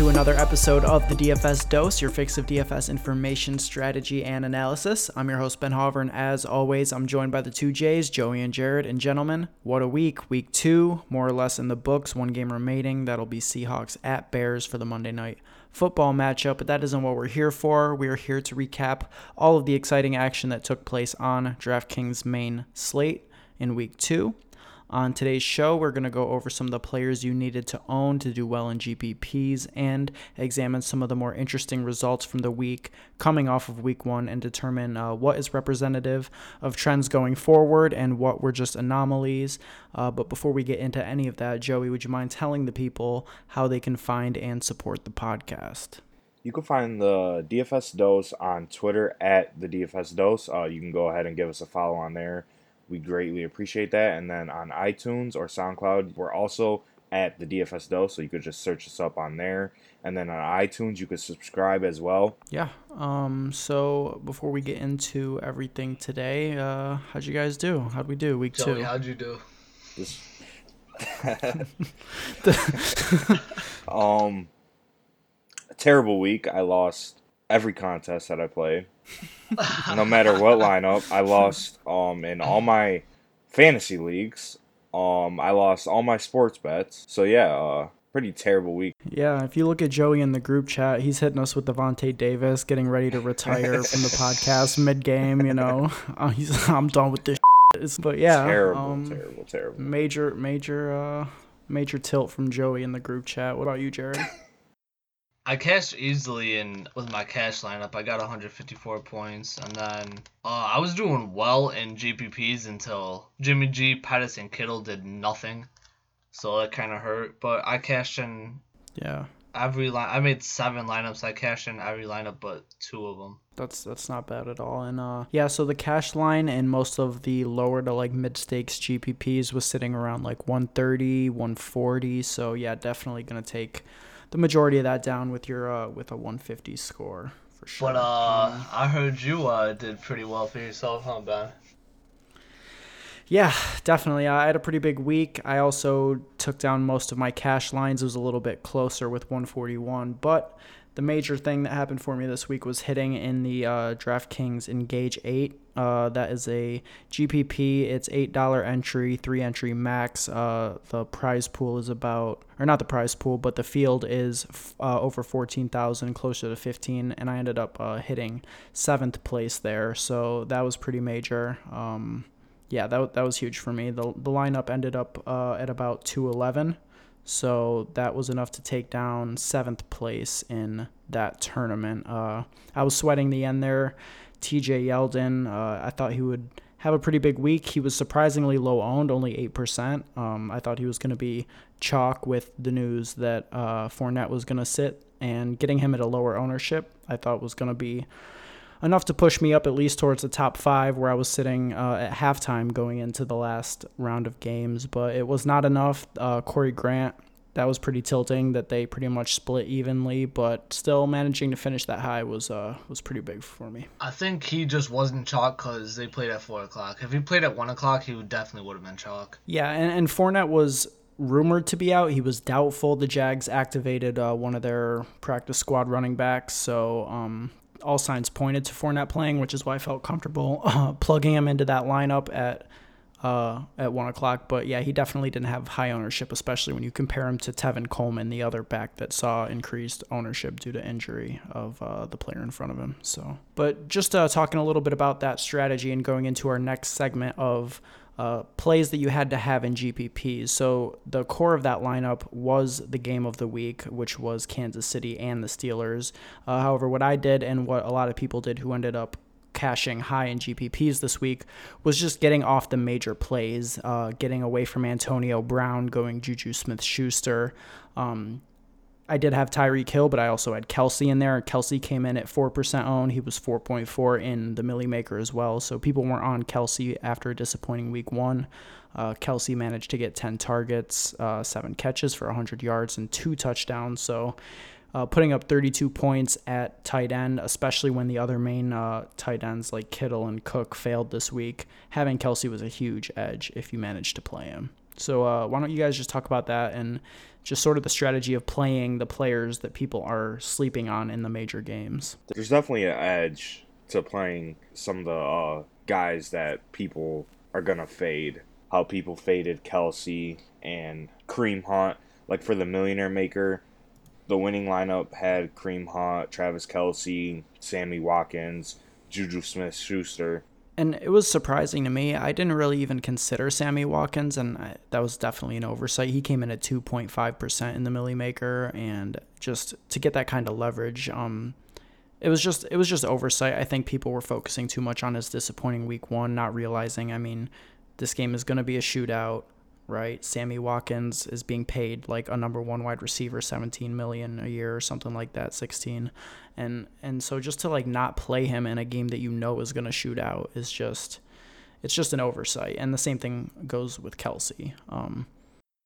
to another episode of the DFS Dose, your fix of DFS information, strategy, and analysis. I'm your host, Ben Hover, and as always, I'm joined by the two J's, Joey and Jared. And gentlemen, what a week. Week two, more or less in the books, one game remaining. That'll be Seahawks at Bears for the Monday night football matchup, but that isn't what we're here for. We are here to recap all of the exciting action that took place on DraftKings' main slate in week two. On today's show, we're going to go over some of the players you needed to own to do well in GPPs and examine some of the more interesting results from the week coming off of week one and determine uh, what is representative of trends going forward and what were just anomalies. Uh, but before we get into any of that, Joey, would you mind telling the people how they can find and support the podcast? You can find the DFS Dose on Twitter at the DFS Dose. Uh, you can go ahead and give us a follow on there we greatly appreciate that. And then on iTunes or SoundCloud, we're also at the DFS Dose, so you could just search us up on there. And then on iTunes, you could subscribe as well. Yeah. Um. So before we get into everything today, uh, how'd you guys do? How'd we do week Joey, two? how'd you do? This. um. A terrible week. I lost every contest that I played no matter what lineup. I lost um in all my fantasy leagues. Um, I lost all my sports bets. So yeah, uh, pretty terrible week. Yeah, if you look at Joey in the group chat, he's hitting us with Devonte Davis getting ready to retire from the podcast mid game. You know, uh, he's I'm done with this. Shit. But yeah, terrible, um, terrible, terrible. Major, major, uh, major tilt from Joey in the group chat. What about you, Jared? I cashed easily in with my cash lineup. I got 154 points, and then uh, I was doing well in GPPs until Jimmy G, Pettis, and Kittle did nothing, so that kind of hurt. But I cashed in Yeah, every line. I made seven lineups. I cashed in every lineup but two of them. that's that's not bad at all. And uh, yeah, so the cash line and most of the lower to like mid stakes GPPs was sitting around like 130, 140. So yeah, definitely gonna take the majority of that down with your uh with a 150 score for sure. But uh, I heard you uh did pretty well for yourself, huh, Ben? Yeah, definitely. I had a pretty big week. I also took down most of my cash lines. It was a little bit closer with 141. But the major thing that happened for me this week was hitting in the uh, DraftKings Engage 8. Uh, that is a GPP. It's $8 entry, 3 entry max. Uh, the prize pool is about, or not the prize pool, but the field is uh, over 14,000, closer to 15. And I ended up uh, hitting seventh place there. So that was pretty major. Um, yeah, that, that was huge for me. The, the lineup ended up uh, at about 211. So that was enough to take down seventh place in that tournament. Uh, I was sweating the end there. TJ Yeldon, uh, I thought he would have a pretty big week. He was surprisingly low owned, only 8%. Um, I thought he was going to be chalk with the news that uh, Fournette was going to sit, and getting him at a lower ownership, I thought was going to be enough to push me up at least towards the top five where I was sitting uh, at halftime going into the last round of games. But it was not enough. Uh, Corey Grant, that was pretty tilting that they pretty much split evenly, but still managing to finish that high was uh, was pretty big for me. I think he just wasn't chalk because they played at four o'clock. If he played at one o'clock, he would definitely would have been chalk. Yeah, and, and Fournette was rumored to be out. He was doubtful. The Jags activated uh, one of their practice squad running backs, so um, all signs pointed to Fournette playing, which is why I felt comfortable uh, plugging him into that lineup at uh, at one o'clock. But yeah, he definitely didn't have high ownership, especially when you compare him to Tevin Coleman, the other back that saw increased ownership due to injury of uh, the player in front of him. So, but just uh, talking a little bit about that strategy and going into our next segment of uh, plays that you had to have in GPPs. So the core of that lineup was the game of the week, which was Kansas City and the Steelers. Uh, however, what I did and what a lot of people did who ended up cashing high in GPPs this week was just getting off the major plays, uh, getting away from Antonio Brown, going Juju Smith Schuster. Um, I did have Tyreek Hill, but I also had Kelce in there. Kelce came in at 4% owned. He was 4.4 in the Millie Maker as well. So people weren't on Kelce after a disappointing week one. Uh, Kelce managed to get 10 targets, uh, seven catches for 100 yards, and two touchdowns. So uh, putting up 32 points at tight end, especially when the other main uh, tight ends like Kittle and Cook failed this week. Having Kelce was a huge edge if you managed to play him. So uh, why don't you guys just talk about that and just sort of the strategy of playing the players that people are sleeping on in the major games? There's definitely an edge to playing some of the uh, guys that people are gonna fade. How people faded Kelce and Kareem Hunt. Like for the Millionaire Maker, the winning lineup had Kareem Hunt, Travis Kelce, Sammy Watkins, Juju Smith Schuster. And it was surprising to me. I didn't really even consider Sammy Watkins, and I, that was definitely an oversight. He came in at 2.5% in the Millie Maker, and just to get that kind of leverage, um, it was just it was just oversight. I think people were focusing too much on his disappointing week one, not realizing. I mean, this game is going to be a shootout right? Sammy Watkins is being paid like a number one wide receiver, 17 million a year or something like that, 16. And and so just to like not play him in a game that you know is going to shoot out is just it's just an oversight. And the same thing goes with Kelce. Um,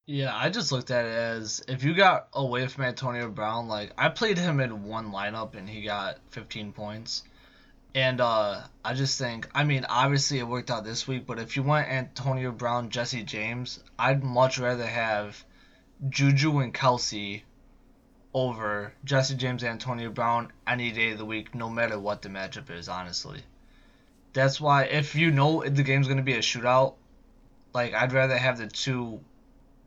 yeah, I just looked at it as if you got away from Antonio Brown, like I played him in one lineup and he got 15 points. And uh, I just think, I mean, obviously it worked out this week, but if you want Antonio Brown, Jesse James, I'd much rather have Juju and Kelce over Jesse James Antonio Brown any day of the week, no matter what the matchup is, honestly. That's why if you know the game's going to be a shootout, like, I'd rather have the two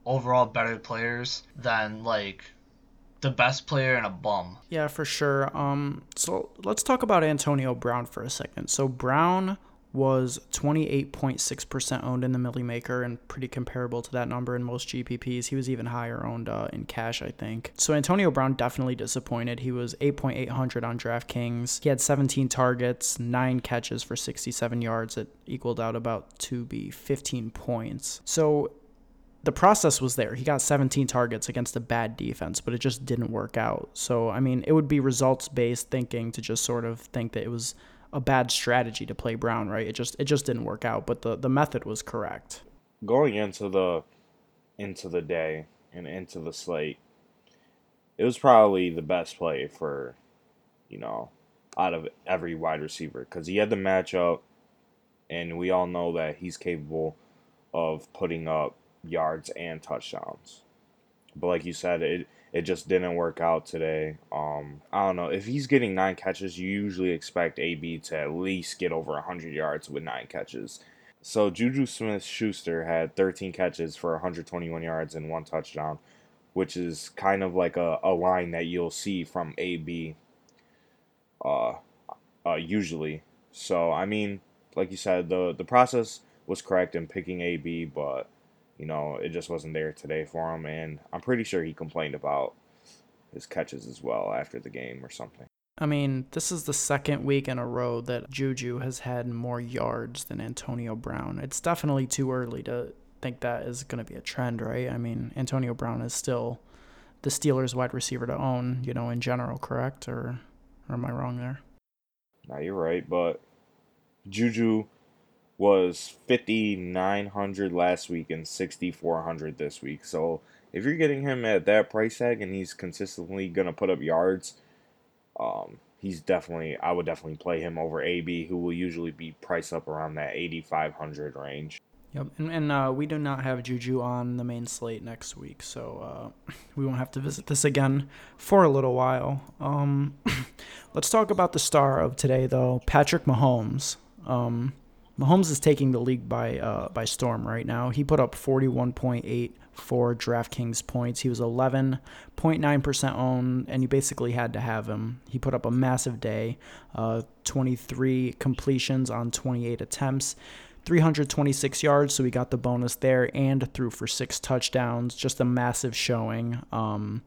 overall better players than, like, the best player and a bum. Yeah, for sure. Um, so let's talk about Antonio Brown for a second. So Brown was 28.6% owned in the Millie Maker and pretty comparable to that number in most GPPs. He was even higher owned uh, in cash, I think. So Antonio Brown definitely disappointed. He was 8.800 on DraftKings. He had 17 targets, 9 catches for 67 yards. It equaled out about to be 15 points. So the process was there. He got 17 targets against a bad defense, but it just didn't work out. So, I mean, it would be results based thinking to just sort of think that it was a bad strategy to play Brown, right? It just it just didn't work out, but the the method was correct. Going into the into the day and into the slate, it was probably the best play for, you know, out of every wide receiver because he had the matchup, and we all know that he's capable of putting up yards and touchdowns. But like you said, it it just didn't work out today. Um, I don't know if he's getting nine catches. You usually expect AB to at least get over hundred yards with nine catches. So Juju Smith Schuster had 13 catches for 121 yards and one touchdown, which is kind of like a, a line that you'll see from AB. Uh, uh, usually. So I mean, like you said, the the process was correct in picking AB, but you know, it just wasn't there today for him, and I'm pretty sure he complained about his catches as well after the game or something. I mean, this is the second week in a row that Juju has had more yards than Antonio Brown. It's definitely too early to think that is going to be a trend, right? I mean, Antonio Brown is still the Steelers' wide receiver to own, you know, in general, correct? Or, or am I wrong there? Now you're right, but Juju was 5900 last week and 6400 this week. So if you're getting him at that price tag and he's consistently going to put up yards, um, he's definitely I would definitely play him over AB who will usually be priced up around that 8500 range. Yep, and, and uh, we do not have Juju on the main slate next week, so uh, we won't have to visit this again for a little while. Um, let's talk about the star of today, though, Patrick Mahomes. Um, Mahomes is taking the league by uh, by storm right now. He put up 41.8 for DraftKings points. He was 11.9% owned, and you basically had to have him. He put up a massive day, uh, 23 completions on 28 attempts. 326 yards, so we got the bonus there, and threw for six touchdowns. Just a massive showing. Um,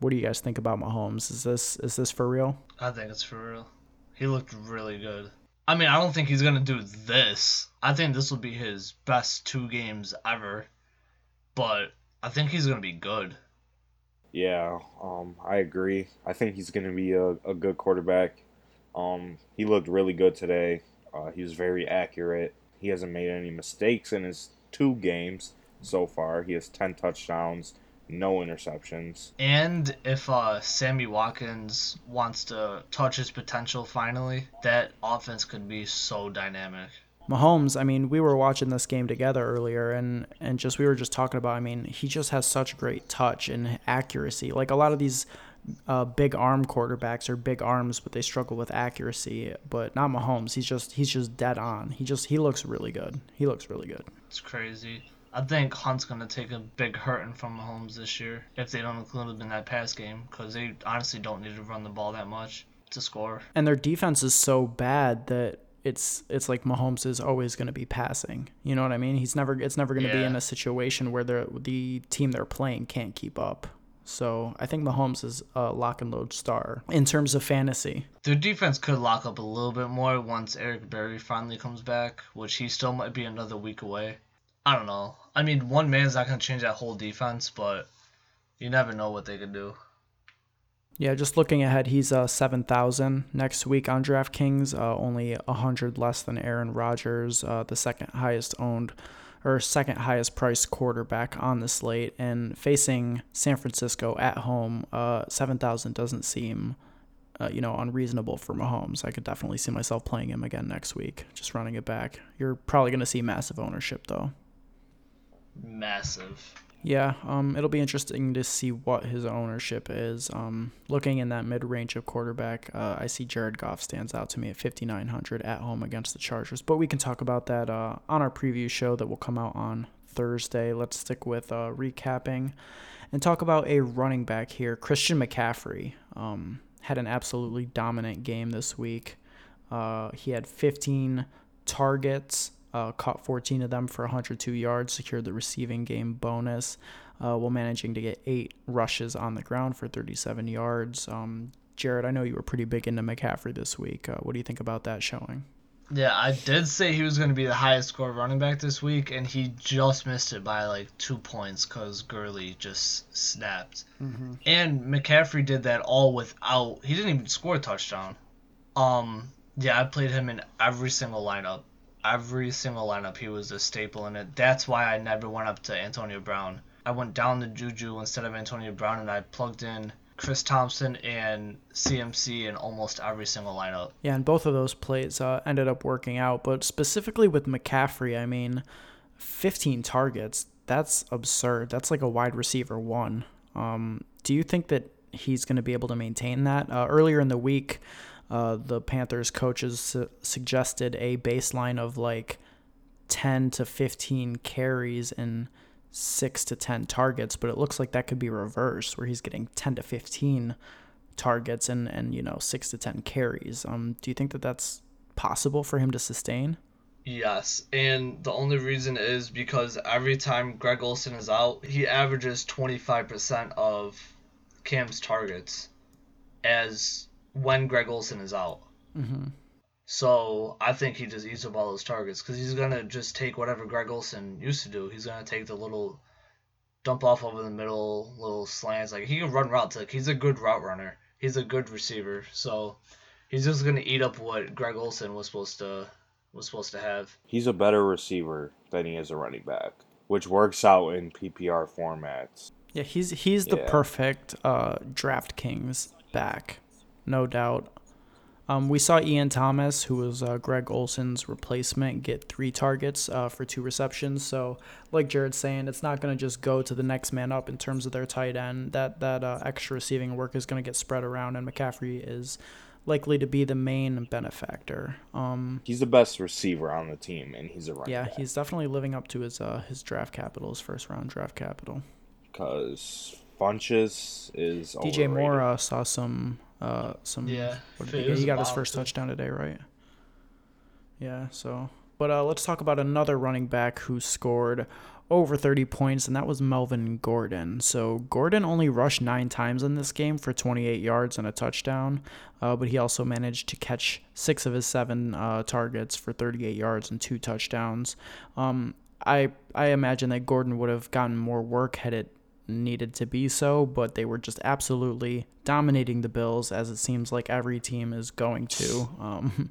what do you guys think about Mahomes? Is this is this for real? I think it's for real. He looked really good. I mean, I don't think he's gonna do this. I think this will be his best two games ever. But I think he's gonna be good. Yeah, um, I agree. I think he's gonna be a, a good quarterback. Um, he looked really good today. Uh, he was very accurate. He hasn't made any mistakes in his two games so far. He has ten touchdowns no interceptions. And if uh, Sammy Watkins wants to touch his potential finally, that offense could be so dynamic. Mahomes, I mean, we were watching this game together earlier and and just we were just talking about, I mean, he just has such great touch and accuracy. Like a lot of these uh, big arm quarterbacks are big arms, but they struggle with accuracy. But not Mahomes. He's just he's just dead on. He just he looks really good. He looks really good. It's crazy. I think Hunt's gonna take a big hurting from Mahomes this year if they don't include him in that pass game because they honestly don't need to run the ball that much to score. And their defense is so bad that it's it's like Mahomes is always going to be passing. You know what I mean? He's never it's never going to be in a situation where the the team they're playing can't keep up. So I think Mahomes is a lock and load star in terms of fantasy. Their defense could lock up a little bit more once Eric Berry finally comes back, which he still might be another week away. I don't know. I mean, one man's not gonna change that whole defense, but you never know what they could do. Yeah, just looking ahead, he's uh, 7,000 next week on DraftKings, uh, only 100 less than Aaron Rodgers, uh, the second highest owned or second highest priced quarterback on the slate. And facing San Francisco at home, uh, 7,000 doesn't seem, uh, you know, unreasonable for Mahomes. I could definitely see myself playing him again next week, just running it back. You're probably going to see massive ownership, though. Massive. Yeah, um, it'll be interesting to see what his ownership is. Um, looking in that mid range of quarterback, uh, I see Jared Goff stands out to me at 5,900 at home against the Chargers. But we can talk about that uh, on our preview show that will come out on Thursday. Let's stick with uh, recapping and talk about a running back here. Christian McCaffrey um, had an absolutely dominant game this week. Uh, he had 15 targets, uh, caught 14 of them for 102 yards, secured the receiving game bonus, uh, while managing to get eight rushes on the ground for 37 yards. Um, Jared, I know you were pretty big into McCaffrey this week. Uh, what do you think about that showing? Yeah, I did say he was going to be the highest score running back this week, and he just missed it by like two points because Gurley just snapped. And McCaffrey did that all without. He didn't even score a touchdown. Um, yeah, I played him in every single lineup. Every single lineup, he was a staple in it. That's why I never went up to Antonio Brown. I went down to Juju instead of Antonio Brown, and I plugged in Chris Thompson and CMC in almost every single lineup. Yeah, and both of those plays uh, ended up working out. But specifically with McCaffrey, I mean, 15 targets, that's absurd. That's like a wide receiver one. Um, do you think that he's going to be able to maintain that? Uh, earlier in the week, uh, the Panthers coaches su- suggested a baseline of like 10 to 15 carries and 6 to 10 targets, but it looks like that could be reversed where he's getting 10 to 15 targets and and you know 6 to 10 carries. Um do you think that that's possible for him to sustain? Yes, and the only reason is because every time Greg Olsen is out, he averages 25% of Cam's targets as when Greg Olsen is out. Mhm. So I think he just eats up all those targets because he's gonna just take whatever Greg Olsen used to do. He's gonna take the little dump off over the middle, little slants. Like he can run routes. Like he's a good route runner. He's a good receiver. So he's just gonna eat up what Greg Olsen was supposed to was supposed to have. He's a better receiver than he is a running back, which works out in PPR formats. Yeah, he's he's the Yeah. perfect uh DraftKings back. No doubt. Um, we saw Ian Thomas, who was uh, Greg Olsen's replacement, get three targets uh, for two receptions. So, like Jared's saying, it's not going to just go to the next man up in terms of their tight end. That that uh, extra receiving work is going to get spread around, and McCaffrey is likely to be the main benefactor. Um, He's the best receiver on the team, and he's a running yeah, back. he's definitely living up to his uh, his draft capital, his first round draft capital. because Funchess is DJ overrated. uh, saw some uh some Yeah, he, he got his first touchdown today, right? Yeah, so but uh let's talk about another running back who scored over 30 points and that was Melvin Gordon. So Gordon only rushed 9 times in this game for 28 yards and a touchdown, uh, but he also managed to catch 6 of his 7 uh, targets for 38 yards and 2 touchdowns. Um I I imagine that Gordon would have gotten more work had it needed to be so, but they were just absolutely dominating the Bills, as it seems like every team is going to. Um,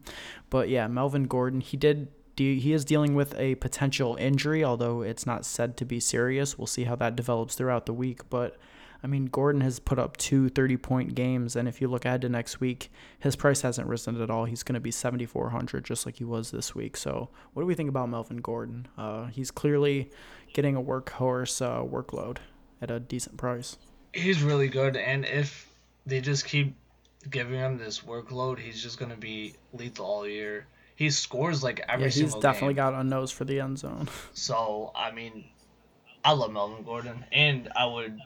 but yeah, Melvin Gordon, he did. He is dealing with a potential injury, although it's not said to be serious. We'll see how that develops throughout the week. But I mean, Gordon has put up two 30 point games, and if you look ahead to next week, his price hasn't risen at all. He's going to be 7,400 just like he was this week. So, what do we think about Melvin Gordon? Uh, he's clearly getting a workhorse uh, workload at a decent price. He's really good, and if they just keep giving him this workload, he's just going to be lethal all year. He scores like every yeah, single he's definitely game. got a nose for the end zone. So, I mean, I love Melvin Gordon, and I would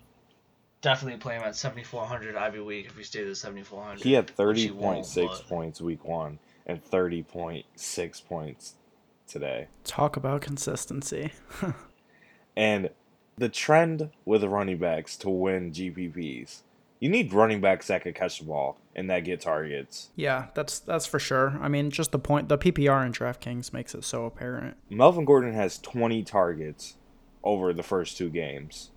definitely play him at 7,400 every week if he stayed at 7,400. He had which thirty he won't, point six but- points week one and thirty point six points today. Talk about consistency. And the trend with running backs to win GPPs, you need running backs that can catch the ball and that get targets. Yeah, that's that's for sure. I mean, just the point the PPR in DraftKings makes it so apparent. Melvin Gordon has 20 targets over the first two games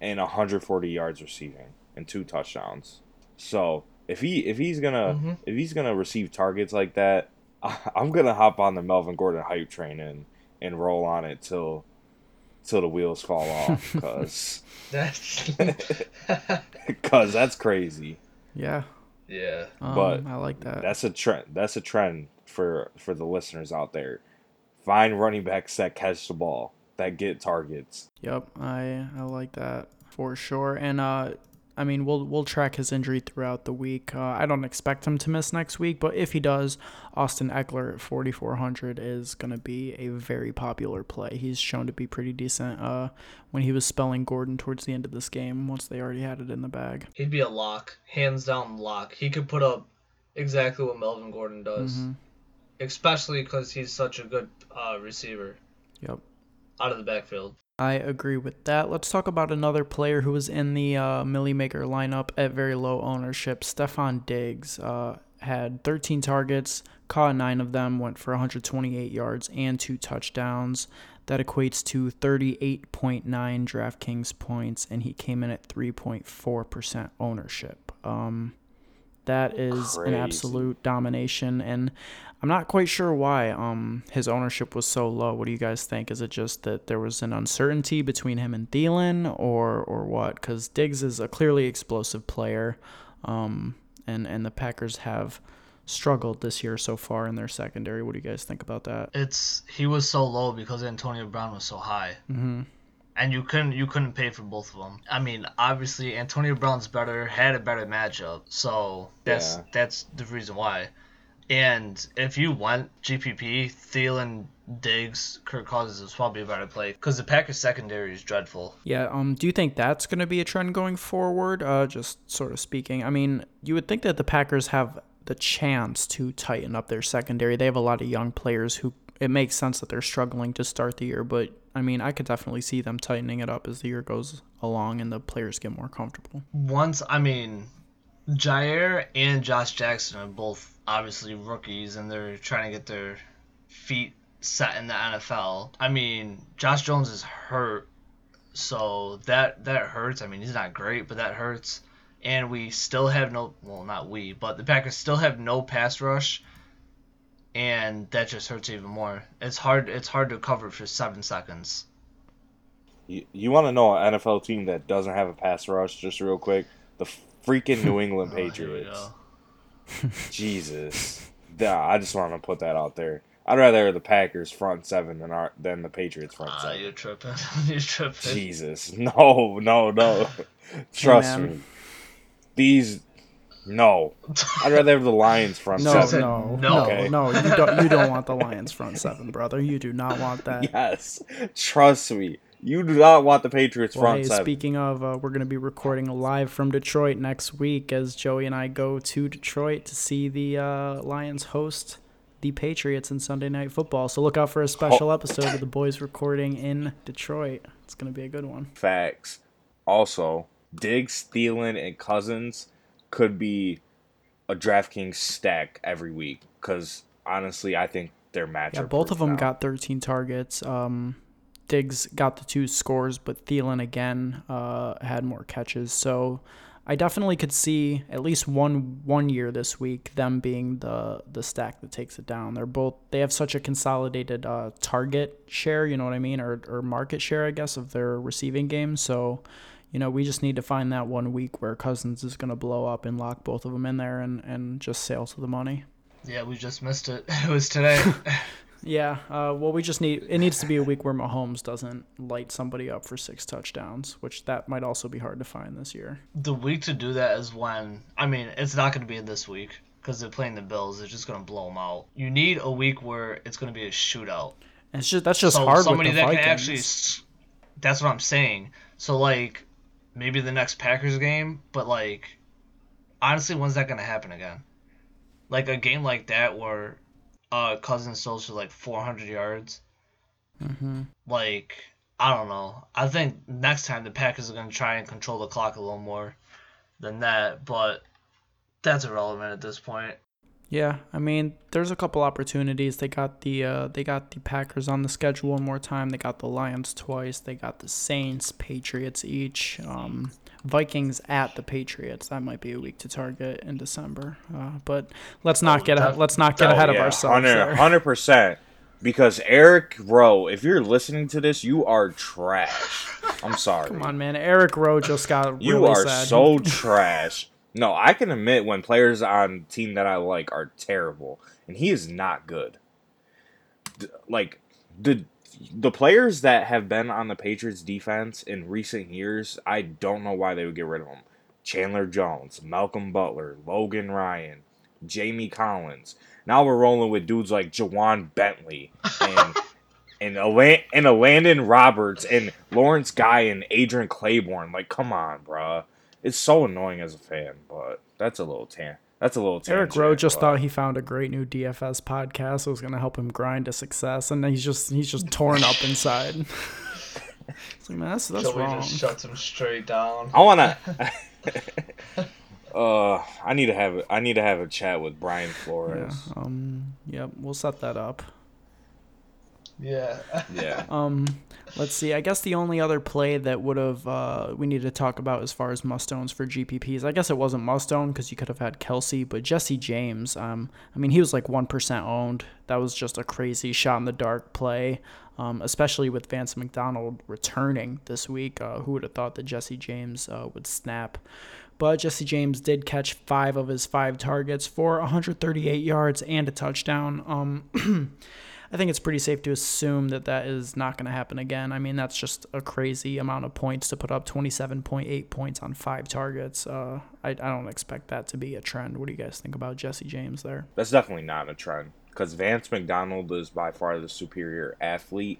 and 140 yards receiving and two touchdowns. So if he if he's gonna Mhm. if he's gonna receive targets like that, I'm gonna hop on the Melvin Gordon hype train and and roll on it till till the wheels fall off because That's because that's crazy. Yeah. yeah. Um, But I like that. That's a trend. That's a trend for for the listeners out there. Find running backs that catch the ball, that get targets. Yep, I I like that for sure. And uh, I mean, we'll we'll track his injury throughout the week. Uh, I don't expect him to miss next week, but if he does, Austin Ekeler at 4400 is gonna be a very popular play. He's shown to be pretty decent. Uh, when he was spelling Gordon towards the end of this game, once they already had it in the bag. He'd be a lock, hands down lock. He could put up exactly what Melvin Gordon does, Mhm. especially because he's such a good uh, receiver Yep. out of the backfield. I agree with that. Let's talk about another player who was in the uh, Millie Maker lineup at very low ownership. Stefon Diggs uh, had 13 targets, caught nine of them, went for 128 yards and two touchdowns. That equates to 38.9 DraftKings points, and he came in at 3.4% ownership. Um, that is an absolute domination, and I'm not quite sure why um his ownership was so low. What do you guys think? Is it just that there was an uncertainty between him and Thielen, or or what? Because Diggs is a clearly explosive player, um, and and the Packers have struggled this year so far in their secondary. What do you guys think about that? It's he was so low because Antonio Brown was so high, Mm-hmm. And you couldn't you couldn't pay for both of them. I mean, obviously Antonio Brown's better, had a better matchup, so that's Yeah. that's the reason why. And if you want GPP, Thielen, Diggs, Kirk Cousins is probably a better play because the Packers secondary is dreadful. Yeah. Um. Do you think that's going to be a trend going forward? Uh, just sort of speaking. I mean, you would think that the Packers have the chance to tighten up their secondary. They have a lot of young players who. It makes sense that they're struggling to start the year, but I mean, I could definitely see them tightening it up as the year goes along and the players get more comfortable. Once, I mean, Jaire and Josh Jackson are both obviously rookies and they're trying to get their feet set in the NFL. I mean, Josh Jones is hurt, so that that hurts. I mean, he's not great, but that hurts. And we still have no, well, not we, but the Packers still have no pass rush, and that just hurts even more. It's hard. It's hard to cover for seven seconds. You, you want to know an NFL team that doesn't have a pass rush? Just real quick, the freaking New England Oh, Patriots. go. Jesus, yeah, I just want to put that out there. I'd rather the Packers front seven than our than the Patriots front Ah, seven. you're tripping. you're tripping. Jesus, no, no, no. Trust man. me. These, no. I'd rather have the Lions front No, seven. no, No. no, Okay. no. You don't. You don't want the Lions front seven, brother. You do not want that. Yes, trust me. You do not want the Patriots Well, front hey, seven. speaking of, uh, we're going to be recording live from Detroit next week as Joey and I go to Detroit to see the uh, Lions host the Patriots in Sunday Night Football. So look out for a special episode of the boys recording in Detroit. It's going to be a good one. Facts. Also, Diggs, Thielen, and Cousins could be a DraftKings stack every week. Because honestly, I think their matchup. Yeah, both of them now. got 13 targets. Um, Diggs got the two scores, but Thielen again uh, had more catches. So I definitely could see at least one one year this week them being the the stack that takes it down. They're both they have such a consolidated uh, target share, you know what I mean, or or market share, I guess, of their receiving game. So you know, we just need to find that one week where Cousins is going to blow up and lock both of them in there and, and just sail to the money. Yeah, we just missed it. It was today. Yeah, uh, well, we just need it needs to be a week where Mahomes doesn't light somebody up for six touchdowns, which that might also be hard to find this year. the week to do that is when I mean it's not going to be in this week because they're playing the Bills. They're just going to blow them out. You need a week where it's going to be a shootout. And it's just that's just so hard somebody with the that Vikings. can actually. That's what I'm saying. So like maybe the next Packers game, but like honestly, when's that going to happen again? Like a game like that where uh Cousins throws for like 400 yards. Mm-hmm. Like I don't know. I think next time the Packers are going to try and control the clock a little more than that, but that's irrelevant at this point. Yeah, I mean, there's a couple opportunities. They got the uh, they got the Packers on the schedule one more time. They got the Lions twice. They got the Saints, Patriots each. Um, Vikings at the Patriots. That might be a week to target in December. Uh, but let's not get def- let's not get oh, ahead of ourselves. Hundred percent. Because Eric Rowe, if you're listening to this, you are trash. I'm sorry. Come on, man. Eric Rowe just got really You are sad. so trash. No, I can admit when players on team that I like are terrible, and he is not good. D- Like the the players that have been on the Patriots defense in recent years, I don't know why they would get rid of them. Chandler Jones, Malcolm Butler, Logan Ryan, Jamie Collins. Now we're rolling with dudes like Ja'Whaun Bentley and and a Lan- and a Landon Roberts and Lawrence Guy and Adrian Clayborn. Like, come on, bruh. It's so annoying as a fan, but that's a little tan. That's a little Eric Rowe just but- thought he found a great new DFS podcast that was going to help him grind to success, and he's just he's just torn up inside. it's like, man, that's that's Joey wrong. just shuts him straight down. I wanna. uh, I need to have I need to have a chat with Brian Yeah. Flores. Um. Yep. We'll set that up. Yeah. Yeah. Um. Let's see. I guess the only other play that would have uh, we need to talk about as far as mustones for GPPs. I guess it wasn't mustone because you could have had Kelce, but Jesse James. Um. I mean, he was like one percent owned. That was just a crazy shot in the dark play. Um, especially with Vance McDonald returning this week. Uh, who would have thought that Jesse James uh, would snap? But Jesse James did catch five of his five targets for 138 yards and a touchdown. Um, I think it's pretty safe to assume that that is not going to happen again. I mean, that's just a crazy amount of points to put up 27.8 points on five targets. Uh, I, I don't expect that to be a trend. What do you guys think about Jesse James there? That's definitely not a trend because Vance McDonald is by far the superior athlete.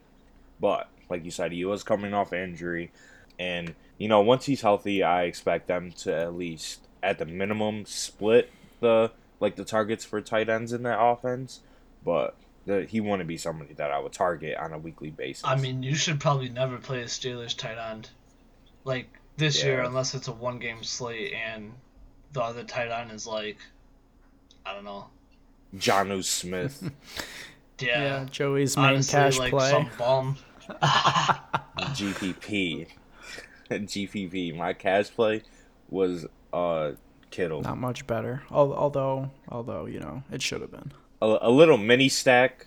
But like you said, he was coming off injury, and you know once he's healthy, I expect them to at least, at the minimum, split the like the targets for tight ends in that offense. But the, he wouldn't be somebody that I would target on a weekly basis. I mean, you should probably never play a Steelers tight end, like this year, unless it's a one game slate and the other tight end is like, I don't know. Jonnu Smith, Yeah. Joey's main Honestly, cash like play. some bum. GPP, GPP. My cash play was uh Kittle. Not much better. Although, although you know, it should have been. A, a little mini stack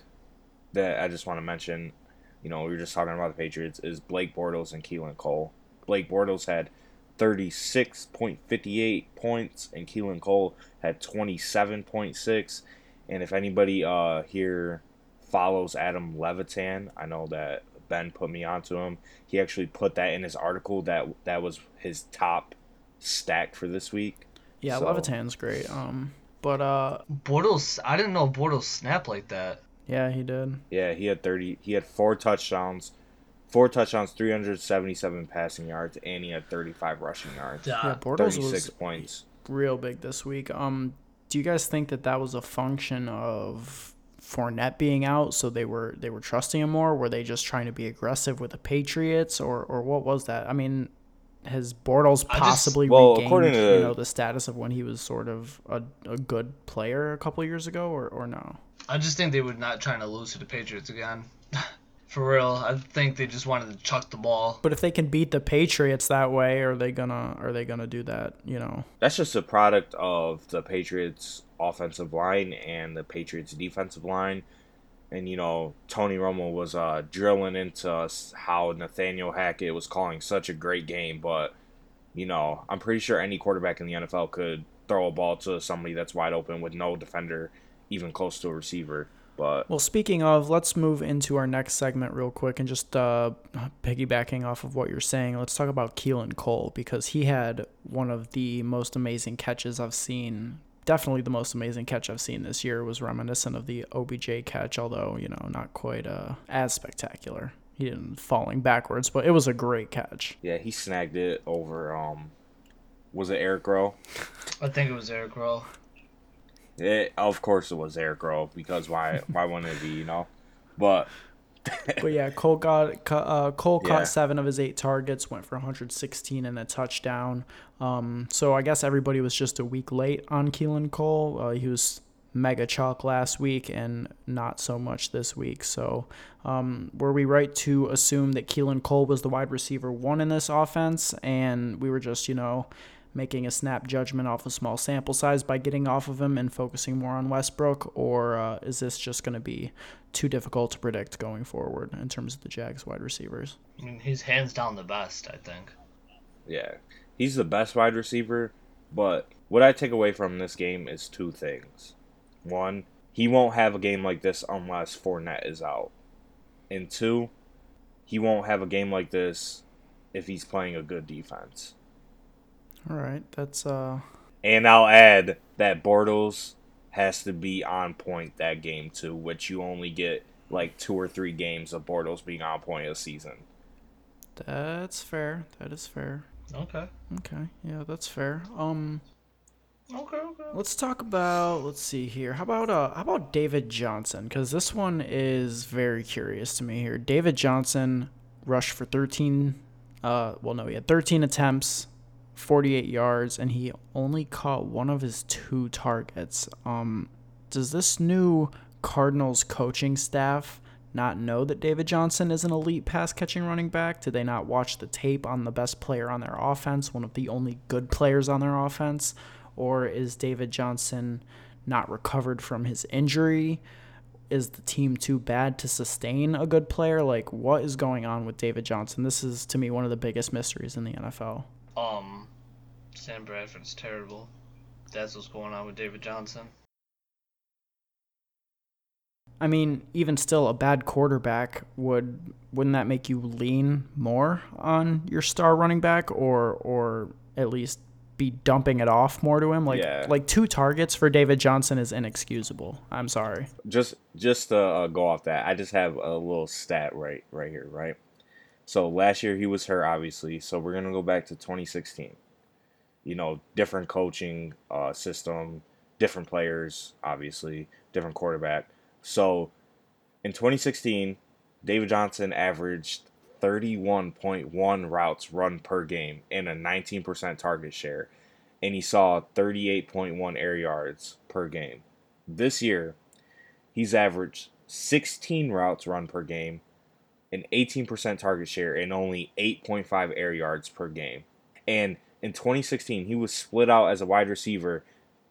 that I just want to mention. You know, we were just talking about the Patriots is Blake Bortles and Keelan Cole. Blake Bortles had 36.58 points and Keelan Cole had 27.6. And if anybody uh here follows Adam Levitan, I know that Ben put me onto him. He actually put that in his article that that was his top stack for this week. Yeah, So- Levitan's great. Um, but uh, Bortles, I didn't know Bortles snapped like that. yeah, he did. Yeah, he had 30 he had four touchdowns. Four touchdowns, 377 passing yards, and he had 35 rushing yards. Yeah. Yeah, Bortles 36 was points. real big this week. Um, do you guys think that that was a function of Fournette being out, so they were they were trusting him more? Were they just trying to be aggressive with the Patriots, or or what was that? I mean, has Bortles I just- possibly well, regained according to you know the status of when he was sort of a, a good player a couple years ago, or or no? I just think they were not trying to lose to the Patriots again. For real, I think they just wanted to chuck the ball. But if they can beat the Patriots that way, are they gonna are they gonna do that? You know, That's just a product of the Patriots offensive line and the Patriots defensive line. And you know, Tony Romo was uh, drilling into us how Nathaniel Hackett was calling such a great game, but you know, I'm pretty sure any quarterback in the NFL could throw a ball to somebody that's wide open with no defender even close to a receiver. But well, speaking of, let's move into our next segment real quick and just uh, piggybacking off of what you're saying. Let's talk about Keelan Cole because he had one of the most amazing catches I've seen. Definitely the most amazing catch I've seen this year was reminiscent of the OBJ catch, although you know not quite uh, as spectacular. He didn't falling backwards, but it was a great catch. Yeah, he snagged it over. Um, was it Eric Rowe? I think it was Eric Rowe. It, of course, it was Eric Rowe because why? why wouldn't it be? You know, but. but yeah, Cole got uh, Cole caught Yeah. seven of his eight targets, went for 116 and a touchdown. Um, so I guess everybody was just a week late on Keelan Cole. Uh, he was mega chalk last week and not so much this week. So um, were we right to assume that Keelan Cole was the wide receiver one in this offense, and we were just you know making a snap judgment off a small sample size by getting off of him and focusing more on Westbrook, or uh, is this just going to be too difficult to predict going forward in terms of the Jags wide receivers? I mean, he's hands down the best, I think. Yeah, he's the best wide receiver. But what I take away from this game is two things. One, he won't have a game like this unless Fournette is out. And two, he won't have a game like this if he's playing a good defense. All right, that's uh And I'll add that Bortles has to be on point that game too, which you only get like two or three games of Bortles being on point a season. that's fair. That is fair. Okay. Okay, yeah, that's fair. Um, Okay, okay. let's talk about. Let's see here. How about uh, how about David Johnson? Because this one is very curious to me here. David Johnson rushed for 13. Uh, well, no, he had 13 attempts, 48 yards, and he only caught one of his two targets. Um, does this new Cardinals coaching staff not know that David Johnson is an elite pass catching running back? Did they not watch the tape on the best player on their offense, one of the only good players on their offense? Or is David Johnson not recovered from his injury? Is the team too bad to sustain a good player? Like, what is going on with David Johnson? This is, to me, one of the biggest mysteries in the NFL. Um, Sam Bradford's terrible. That's what's going on with David Johnson. I mean, even still, a bad quarterback would wouldn't that make you lean more on your star running back, or or at least be dumping it off more to him? Like Yeah. like two targets for David Johnson is inexcusable. I'm sorry. just just to uh, go off that, I just have a little stat right right here, right? So last year he was hurt, obviously. So we're gonna go back to 2016. You know, different coaching uh, system, different players, obviously, different quarterback. So in 2016, David Johnson averaged 31.1 routes run per game and a 19% target share, and he saw 38.1 air yards per game. This year, he's averaged 16 routes run per game, an 18% target share, and only 8.5 air yards per game. And in 2016, he was split out as a wide receiver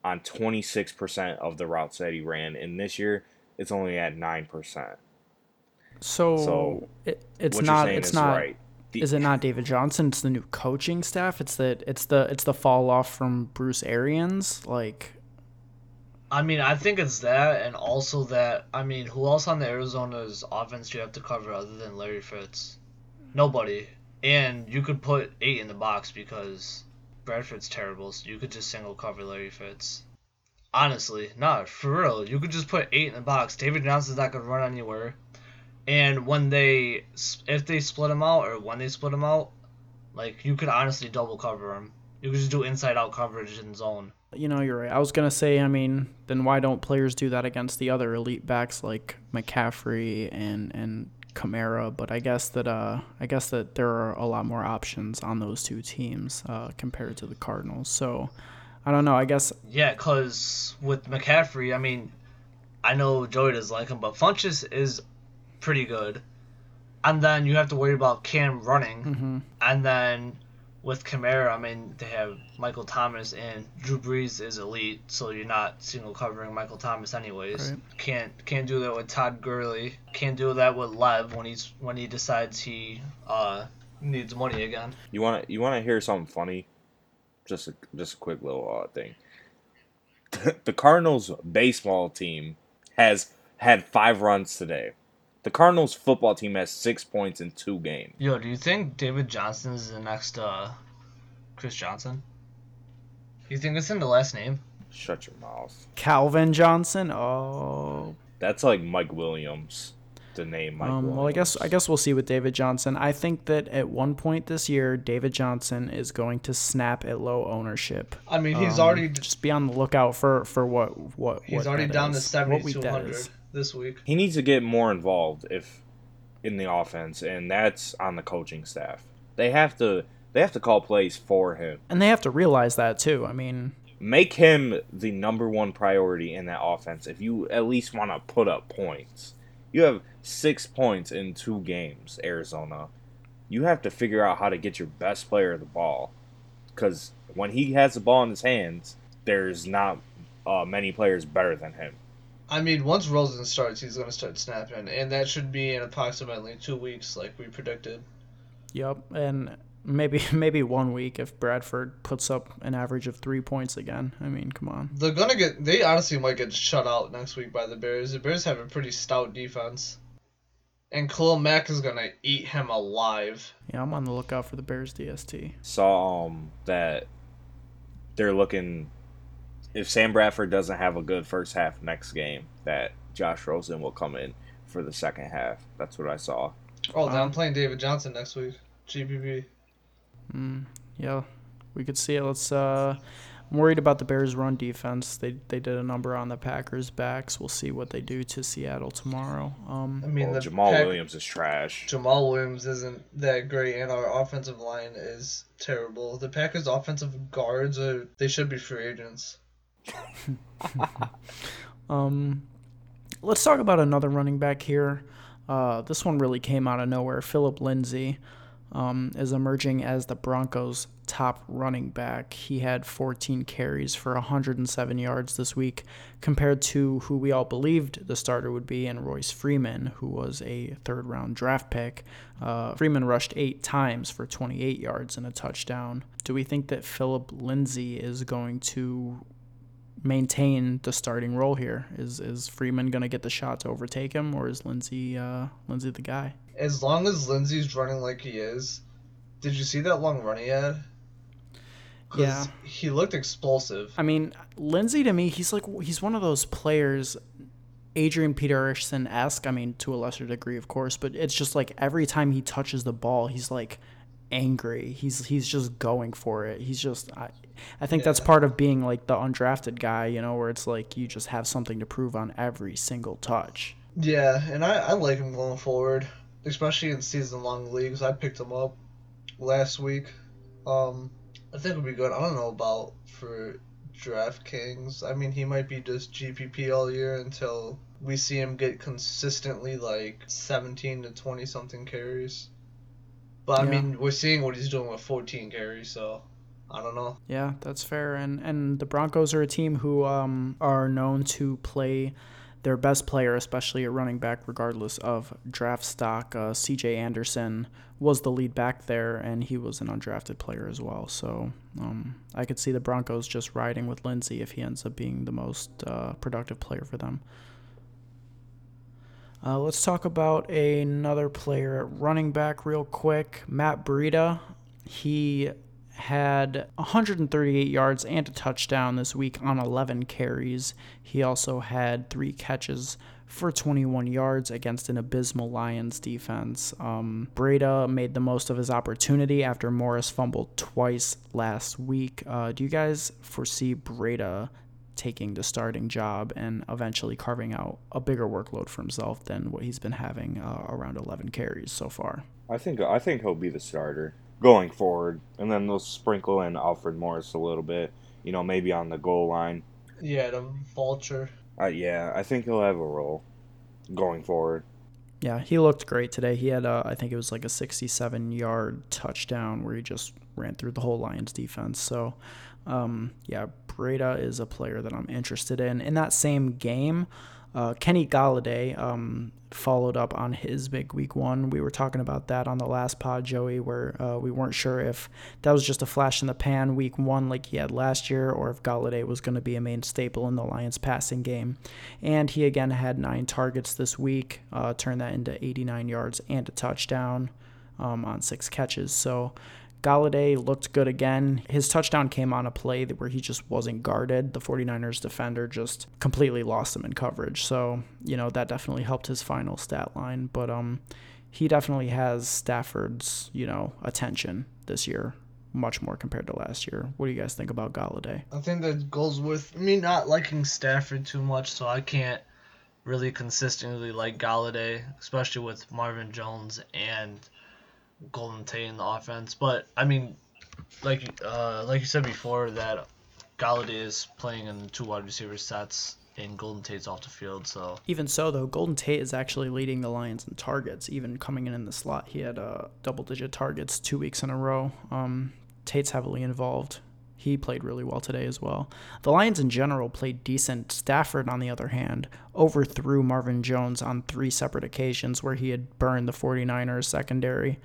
on 26% of the routes that he ran, and this year it's only at 9%. So, So, it, it's not it's not right. The- is it not David Johnson? It's the new coaching staff. It's the it's the it's the fall off from Bruce Arians. Like I mean, I think it's that, and also that. I mean, who else on the Arizona's offense do you have to cover other than Larry Fitz? Nobody. And you could put eight in the box because Bradford's terrible, so you could just single cover Larry Fitz. Honestly, not for real. You could just put eight in the box. David Johnson's not gonna run anywhere. And when they, if they split him out, or when they split him out, like you could honestly double cover him. You could just do inside out coverage in zone. You know, you're right. I was gonna say, I mean, then why don't players do that against the other elite backs like McCaffrey and and Kamara? But I guess that uh, I guess that there are a lot more options on those two teams uh, compared to the Cardinals. So I don't know. I guess Yeah, because with McCaffrey, I mean, I know Joey doesn't like him, but Funchess is pretty good. And then you have to worry about Cam running. hmm And then with Kamara, I mean, they have Michael Thomas and Drew Brees is elite, so you're not single covering Michael Thomas anyways. Right. Can't can't do that with Todd Gurley. Can't do that with Lev when he's when he decides he uh needs money again. You want to you want to hear something funny? Just a, just a quick little uh, thing. the Cardinals baseball team has had five runs today. The Cardinals football team has six points in two games. Yo, do you think David Johnson is the next uh, Chris Johnson? You think it's in the last name? Shut your mouth. Calvin Johnson. Oh, That's like Mike Williams. The name Mike um, Williams. well, I guess I guess we'll see with David Johnson. I think that at one point this year, David Johnson is going to snap at low ownership. I mean, he's Um, already just be on the lookout for for what what he's what already that down to is, seventy what week hundred is. This week. he needs to get more involved if in the offense, and that's on the coaching staff. They have to they have to call plays for him. And they have to realize that too. I mean, make him the number one priority in that offense if you at least want to put up points. You have six points in two games, Arizona. You have to figure out how to get your best player the ball. Because when he has the ball in his hands, there's not uh, many players better than him. I mean, once Rosen starts, he's going to start snapping, and that should be in approximately two weeks, like we predicted. yep. And maybe maybe one week if Bradford puts up an average of three points again. I mean, come on. They're gonna get. They honestly might get shut out next week by the Bears. The Bears have a pretty stout defense, and Khalil Mack is gonna eat him alive. Yeah, I'm on the lookout for the Bears DST. Saw um, that they're looking. If Sam Bradford doesn't have a good first half next game, that Josh Rosen will come in for the second half. That's what I saw. Oh, then Wow. I'm playing David Johnson next week. GPP. Mm, yeah, we could see it. Let's. Uh, I'm worried about the Bears' run defense. They they did a number on the Packers' backs. We'll see what they do to Seattle tomorrow. Um, I mean, Well, Jamaal Pack- Williams is trash. Jamaal Williams isn't that great, and our offensive line is terrible. The Packers' offensive guards are they should be free agents. Um, let's talk about another running back here. Uh, this one really came out of nowhere. Phillip Lindsay um, is emerging as the Broncos' top running back. He had 14 carries for 107 yards this week, compared to who we all believed the starter would be, and Royce Freeman, who was a third round draft pick. Uh, Freeman rushed eight times for 28 yards and a touchdown. Do we think that Phillip Lindsay is going to maintain the starting role here? Is is Freeman gonna get the shot to overtake him, or is Lindsay uh, Lindsay the guy? As long as Lindsay's running like he is, did you see that long run he had? Yeah. he looked explosive. I mean, Lindsay to me, he's like he's one of those players, Adrian Peterson esque. I mean, to a lesser degree, of course, but it's just like every time he touches the ball, he's like angry. He's he's just going for it. He's just I, I think that's part of being like the undrafted guy, you know, where it's like you just have something to prove on every single touch. Yeah, and I, I like him going forward, especially in season long leagues. I picked him up last week. Um, I think it'll be good. I don't know about for DraftKings. I mean, he might be just GPP all year until we see him get consistently like 17 to 20 something carries. But I Yeah. mean, we're seeing what he's doing with 14 carries, so I don't know. Yeah, that's fair. And and the Broncos are a team who um, are known to play their best player, especially at running back, regardless of draft stock. Uh, C.J. Anderson was the lead back there, and he was an undrafted player as well. So um, I could see the Broncos just riding with Lindsay if he ends up being the most uh, productive player for them. Uh, let's talk about another player at running back real quick. Matt Breida. He had 138 yards and a touchdown this week on 11 carries. He also had three catches for 21 yards against an abysmal Lions defense. Um, Breida made the most of his opportunity after Morris fumbled twice last week. Uh, do you guys foresee Breida taking the starting job and eventually carving out a bigger workload for himself than what he's been having uh, around 11 carries so far? I think I think he'll be the starter going forward, and then they'll sprinkle in Alfred Morris a little bit. You know, maybe on the goal line. Yeah, the vulture. Uh, yeah, I think he'll have a role going forward. Yeah, he looked great today. He had, a, I think it was like a 67 yard touchdown where he just ran through the whole Lions defense. So, um, yeah, Breida is a player that I'm interested in. In that same game, Uh, Kenny Golladay um, followed up on his big week one. We were talking about that on the last pod, Joey, where uh, we weren't sure if that was just a flash in the pan week one like he had last year, or if Golladay was going to be a main staple in the Lions passing game. And he again had nine targets this week, uh, turned that into 89 yards and a touchdown um, on six catches. So Golladay looked good again. His touchdown came on a play where he just wasn't guarded. The 49ers defender just completely lost him in coverage. So, you know, that definitely helped his final stat line. But um, he definitely has Stafford's, you know, attention this year much more compared to last year. What do you guys think about Golladay? I think that goes with me not liking Stafford too much, so I can't really consistently like Galladay, especially with Marvin Jones and – Golden Tate in the offense. But I mean, like uh, like you said before, that Golladay is playing in two wide receiver sets and Golden Tate's off the field. So even so, though, Golden Tate is actually leading the Lions in targets. Even coming in in the slot, he had uh, double-digit targets two weeks in a row. Um, Tate's heavily involved. He played really well today as well. The Lions in general played decent. Stafford, on the other hand, overthrew Marvin Jones on three separate occasions where he had burned the 49ers secondary.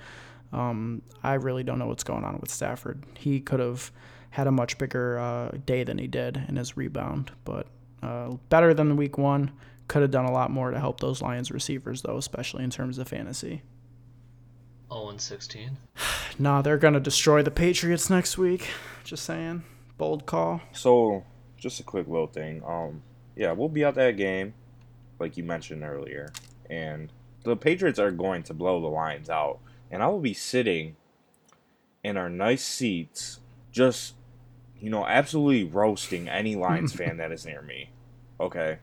Um, I really don't know what's going on with Stafford. He could have had a much bigger uh, day than he did in his rebound, but uh, better than week one. Could have done a lot more to help those Lions receivers, though, especially in terms of fantasy. 0 and 16. nah, they're gonna destroy the Patriots next week. Just saying. Bold call. So, just a quick little thing. Um, yeah, we'll be at that game, like you mentioned earlier, and the Patriots are going to blow the Lions out and I will be sitting in our nice seats, just you know, absolutely roasting any Lions fan that is near me. Okay.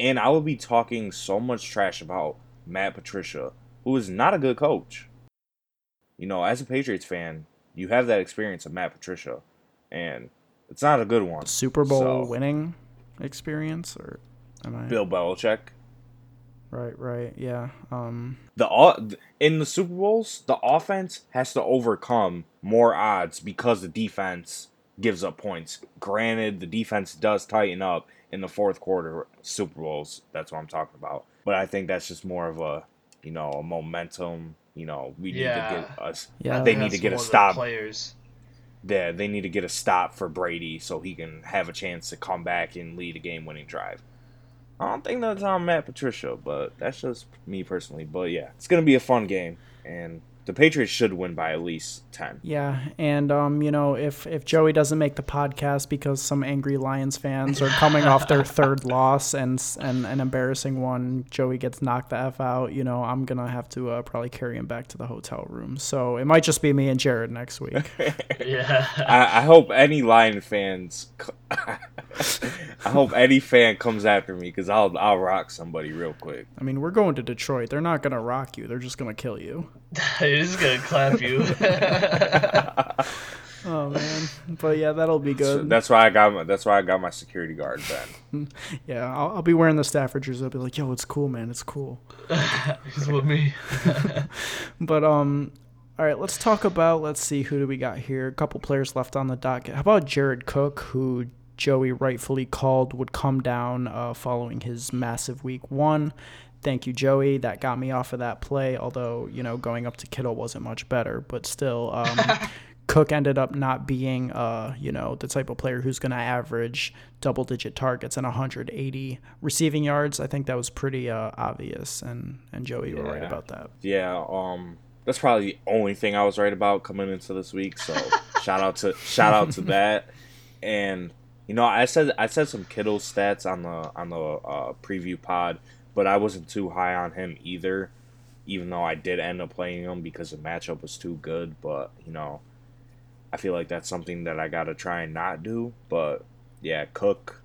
And I will be talking so much trash about Matt Patricia, who is not a good coach. You know, as a Patriots fan, you have that experience of Matt Patricia, and it's not a good one. Super Bowl so, winning experience, or am I? Bill Belichick. Right, right, yeah. Um, the in the Super Bowls, the offense has to overcome more odds because the defense gives up points. Granted, the defense does tighten up in the fourth quarter Super Bowls. That's what I'm talking about. But I think that's just more of a, you know, a momentum. You know, we need yeah. to get us. Yeah, they need to get a stop. Players. Yeah, they need to get a stop for Brady so he can have a chance to come back and lead a game-winning drive. I don't think that's on Matt Patricia, but that's just me personally. But yeah, it's gonna be a fun game, and the Patriots should win by at least ten. Yeah, and um, you know, if if Joey doesn't make the podcast because some angry Lions fans are coming off their third loss and and an embarrassing one, Joey gets knocked the f out. You know, I'm gonna have to uh, probably carry him back to the hotel room. So it might just be me and Jared next week. yeah, I, I, hope any Lion fans. I hope any fan comes after me because I'll I'll rock somebody real quick. I mean, we're going to Detroit. They're not gonna rock you. They're just gonna kill you. They're just gonna clap you. oh man, but yeah, that'll be good. So that's why I got my, that's why I got my security guard then. yeah, I'll, I'll, be wearing the Stafford jersey. I'll be like, yo, it's cool, man. It's cool. He's with me. but um, all right, let's talk about. Let's see who do we got here. A couple players left on the docket. How about Jared Cook, who Joey rightfully called would come down uh, following his massive week one. Thank you, Joey. That got me off of that play, although, you know, going up to Kittle wasn't much better. But still, um, Cook ended up not being, uh, you know, the type of player who's going to average double digit targets and 180 receiving yards. I think that was pretty uh, obvious. And, and Joey, you yeah. were right about that. Yeah. Um, that's probably the only thing I was right about coming into this week. So shout out to shout out to that. And you know, I said I said some Kittle stats on the on the uh, preview pod, but I wasn't too high on him either. Even though I did end up playing him because the matchup was too good, but you know, I feel like that's something that I gotta try and not do. But yeah, Cook,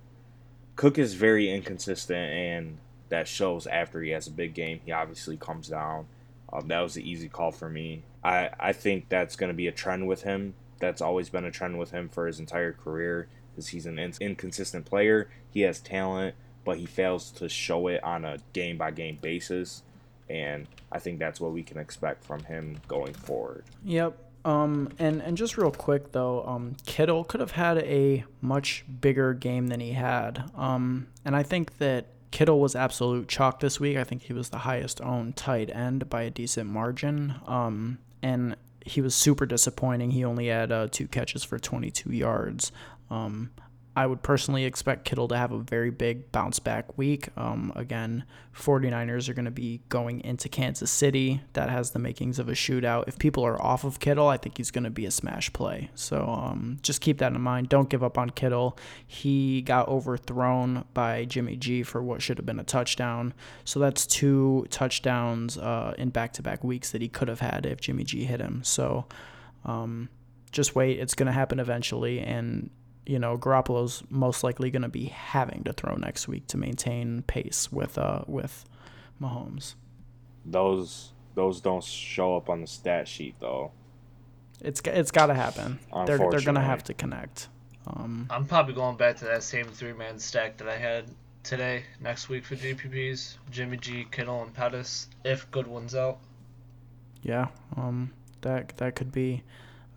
Cook is very inconsistent, and that shows after he has a big game. He obviously comes down. Um, that was the easy call for me. I I think that's gonna be a trend with him. That's always been a trend with him for his entire career because he's an inconsistent player. He has talent, but he fails to show it on a game by game basis. And I think that's what we can expect from him going forward. Yep. Um, and, and just real quick though, um, Kittle could have had a much bigger game than he had. Um, and I think that Kittle was absolute chalk this week. I think he was the highest owned tight end by a decent margin. Um, and he was super disappointing. He only had uh, two catches for 22 yards. Um, I would personally expect Kittle to have a very big bounce back week. Um, again, 49ers are going to be going into Kansas City. That has the makings of a shootout. If people are off of Kittle, I think he's going to be a smash play. So um, just keep that in mind. Don't give up on Kittle. He got overthrown by Jimmy G for what should have been a touchdown. So that's two touchdowns uh, in back to back weeks that he could have had if Jimmy G hit him. So um, just wait. It's going to happen eventually. And you know, Garoppolo's most likely going to be having to throw next week to maintain pace with uh with Mahomes. Those those don't show up on the stat sheet though. It's it's got to happen. They're they're going to have to connect. Um, I'm probably going back to that same three man stack that I had today next week for GPPs: Jimmy G, Kittle, and Pettis. If Goodwin's out. Yeah, um, that that could be.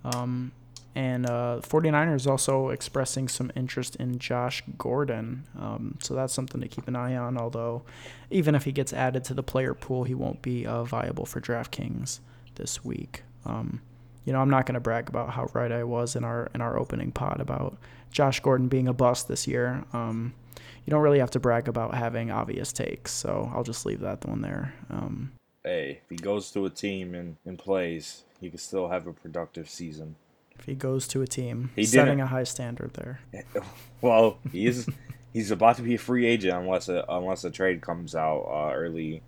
Um, and uh, 49ers also expressing some interest in Josh Gordon. Um, so that's something to keep an eye on. Although, even if he gets added to the player pool, he won't be uh, viable for DraftKings this week. Um, you know, I'm not going to brag about how right I was in our in our opening pod about Josh Gordon being a bust this year. Um, you don't really have to brag about having obvious takes, so I'll just leave that one there. Um, hey, if he goes to a team and, and plays, he can still have a productive season if he goes to a team, he setting a high standard there. Well, he's he's about to be a free agent unless a unless a trade comes out uh, early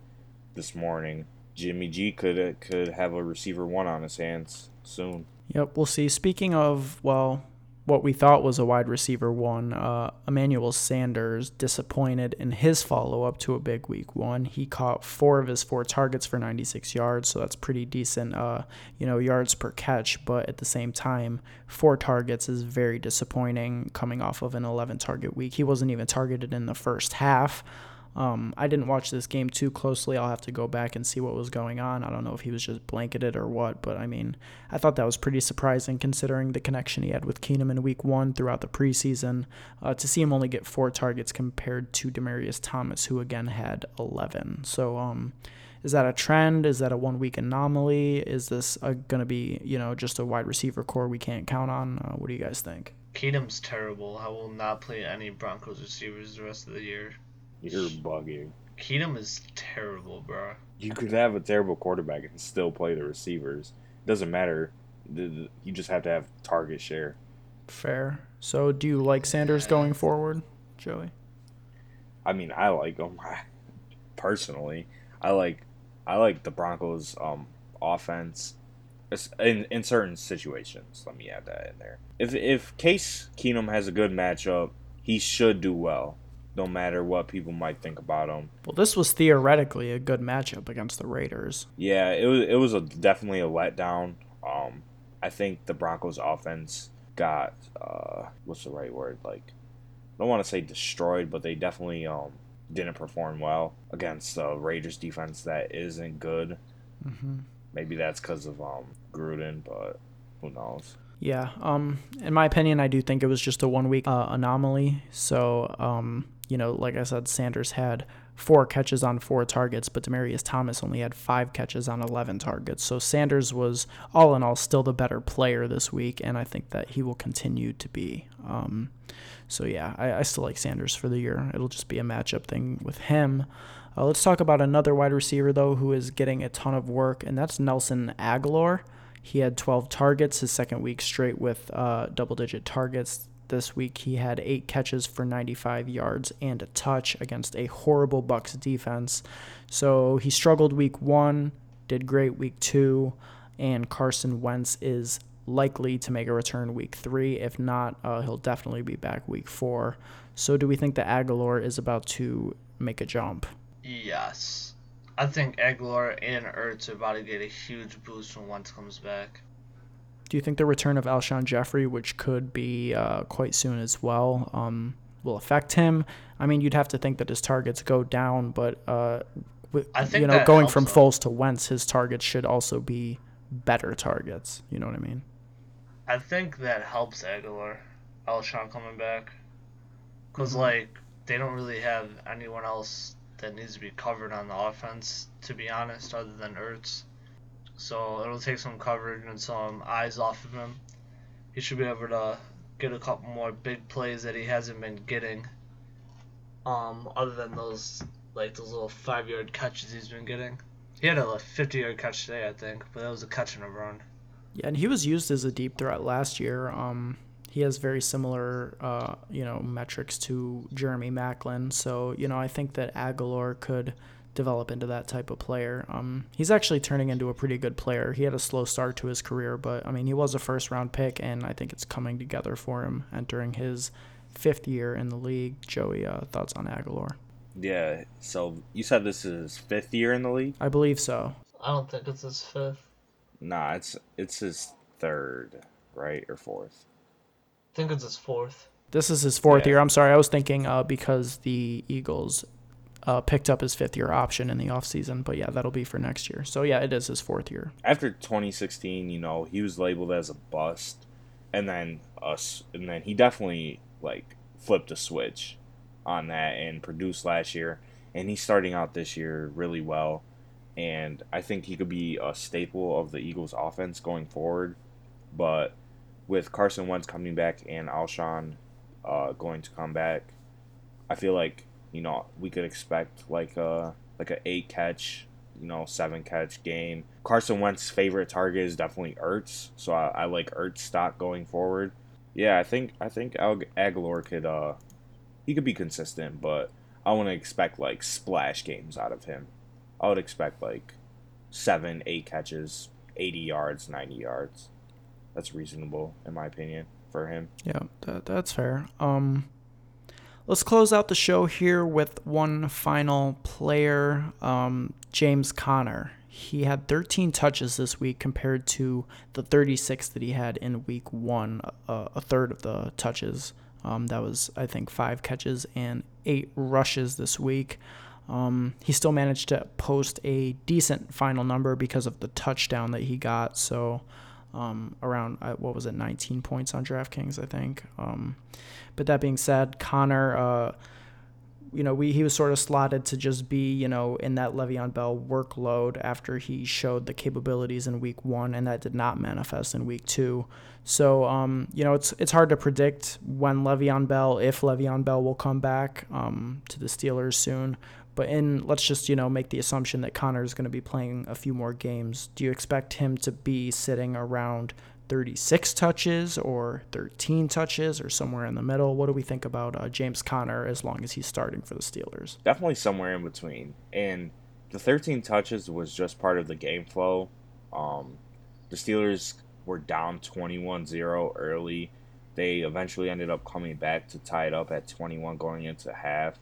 this morning. Jimmy G could could have a receiver one on his hands soon. Yep, we'll see. Speaking of, well, what we thought was a wide receiver one, uh, Emmanuel Sanders disappointed in his follow up to a big week one. He caught four of his four targets for 96 yards, so that's pretty decent, uh, you know, yards per catch. But at the same time, four targets is very disappointing coming off of an 11 target week. He wasn't even targeted in the first half. Um, I didn't watch this game too closely. I'll have to go back and see what was going on. I don't know if he was just blanketed or what, but I mean, I thought that was pretty surprising considering the connection he had with Keenum in week one throughout the preseason. Uh, to see him only get four targets compared to Demaryius Thomas, who again had 11. So, um, is that a trend? Is that a one week anomaly? Is this going to be, you know, just a wide receiver corps we can't count on? Uh, what do you guys think? Keenum's terrible. I will not play any Broncos receivers the rest of the year. You're bugging. Keenum is terrible, bro. You could have a terrible quarterback and still play the receivers. It Doesn't matter. You just have to have target share. Fair. So, do you like Sanders going forward, Joey? I mean, I like him personally. I like, I like the Broncos' um, offense in in certain situations. Let me add that in there. If if Case Keenum has a good matchup, he should do well no matter what people might think about him. Well, this was theoretically a good matchup against the Raiders. Yeah, it was it was a, definitely a letdown. Um, I think the Broncos offense got uh, what's the right word? Like, I don't want to say destroyed, but they definitely um didn't perform well against the Raiders defense that isn't good. Mm-hmm. Maybe that's because of um Gruden, but who knows? Yeah. Um. In my opinion, I do think it was just a one week uh, anomaly. So um you know, like I said, Sanders had four catches on four targets, but Demaryius Thomas only had five catches on 11 targets. So Sanders was, all in all, still the better player this week, and I think that he will continue to be. Um, so yeah, I, I, still like Sanders for the year. It'll just be a matchup thing with him. Uh, let's talk about another wide receiver, though, who is getting a ton of work, and that's Nelson Agholor. He had 12 targets his second week straight with uh, double digit targets this week. He had eight catches for 95 yards and a touch against a horrible Bucks defense. So he struggled week one, did great week two, and Carson Wentz is likely to make a return week three. If not, uh, he'll definitely be back week four. So do we think that Agholor is about to make a jump? Yes. I think Agholor and Ertz are about to get a huge boost when Wentz comes back. Do you think the return of Alshon Jeffery, which could be uh, quite soon as well, um, will affect him? I mean, you'd have to think that his targets go down, but uh, you know, going from him. Foles to Wentz, his targets should also be better targets. You know what I mean? I think that helps Agholor, Alshon coming back, because mm-hmm. like they don't really have anyone else that needs to be covered on the offense, to be honest, other than Ertz. So it'll take some coverage and some eyes off of him. He should be able to get a couple more big plays that he hasn't been getting. Um, other than those like those little five yard catches he's been getting. He had a 50 yard catch today, I think, but that was a catch and a run. Yeah, and he was used as a deep threat last year. Um, he has very similar, uh, you know, metrics to Jeremy Maclin. So, you know, I think that Agholor could develop into that type of player. Um, he's actually turning into a pretty good player. He had a slow start to his career, but I mean, he was a first round pick, and I think it's coming together for him entering his fifth year in the league. Joey, uh, thoughts on Agholor? Yeah. So you said this is his fifth year in the league? I believe so. I don't think it's his fifth. Nah, it's it's his third, right or fourth. I think it's his fourth. This is his fourth Yeah. year. I'm sorry, I was thinking uh, because the Eagles uh, picked up his fifth year option in the offseason. But yeah, that'll be for next year. So yeah, it is his fourth year. After 2016, you know, he was labeled as a bust, and then us, and then he definitely like flipped a switch on that and produced last year, and he's starting out this year really well, and I think he could be a staple of the Eagles' offense going forward, but with Carson Wentz coming back and Alshon uh, going to come back, I feel like you know we could expect like a like a eight catch, you know seven catch game. Carson Wentz's favorite target is definitely Ertz, so I, I like Ertz stock going forward. Yeah, I think I think Ag- Agholor could uh he could be consistent, but I want to expect like splash games out of him. I would expect like seven, eight catches, eighty yards, ninety yards. That's reasonable in my opinion for him. Yeah, that, that's fair. Um, let's close out the show here with one final player, um, James Conner. He had 13 touches this week compared to the 36 that he had in week one, uh, a third of the touches. Um, that was, I think, five catches and eight rushes this week. Um, he still managed to post a decent final number because of the touchdown that he got. So, um, around uh, what was it, 19 points on DraftKings, I think. Um, but that being said, Conner, uh, you know, we he was sort of slotted to just be, you know, in that Le'Veon Bell workload after he showed the capabilities in Week One, and that did not manifest in Week Two. So, um, you know, it's it's hard to predict when Le'Veon Bell, if Le'Veon Bell will come back um, to the Steelers soon. But in let's just you know make the assumption that Conner is going to be playing a few more games. Do you expect him to be sitting around 36 touches or 13 touches or somewhere in the middle? What do we think about uh, James Conner as long as he's starting for the Steelers? Definitely somewhere in between. And the 13 touches was just part of the game flow. Um, the Steelers were down 21-0 early. They eventually ended up coming back to tie it up at 21 going into half.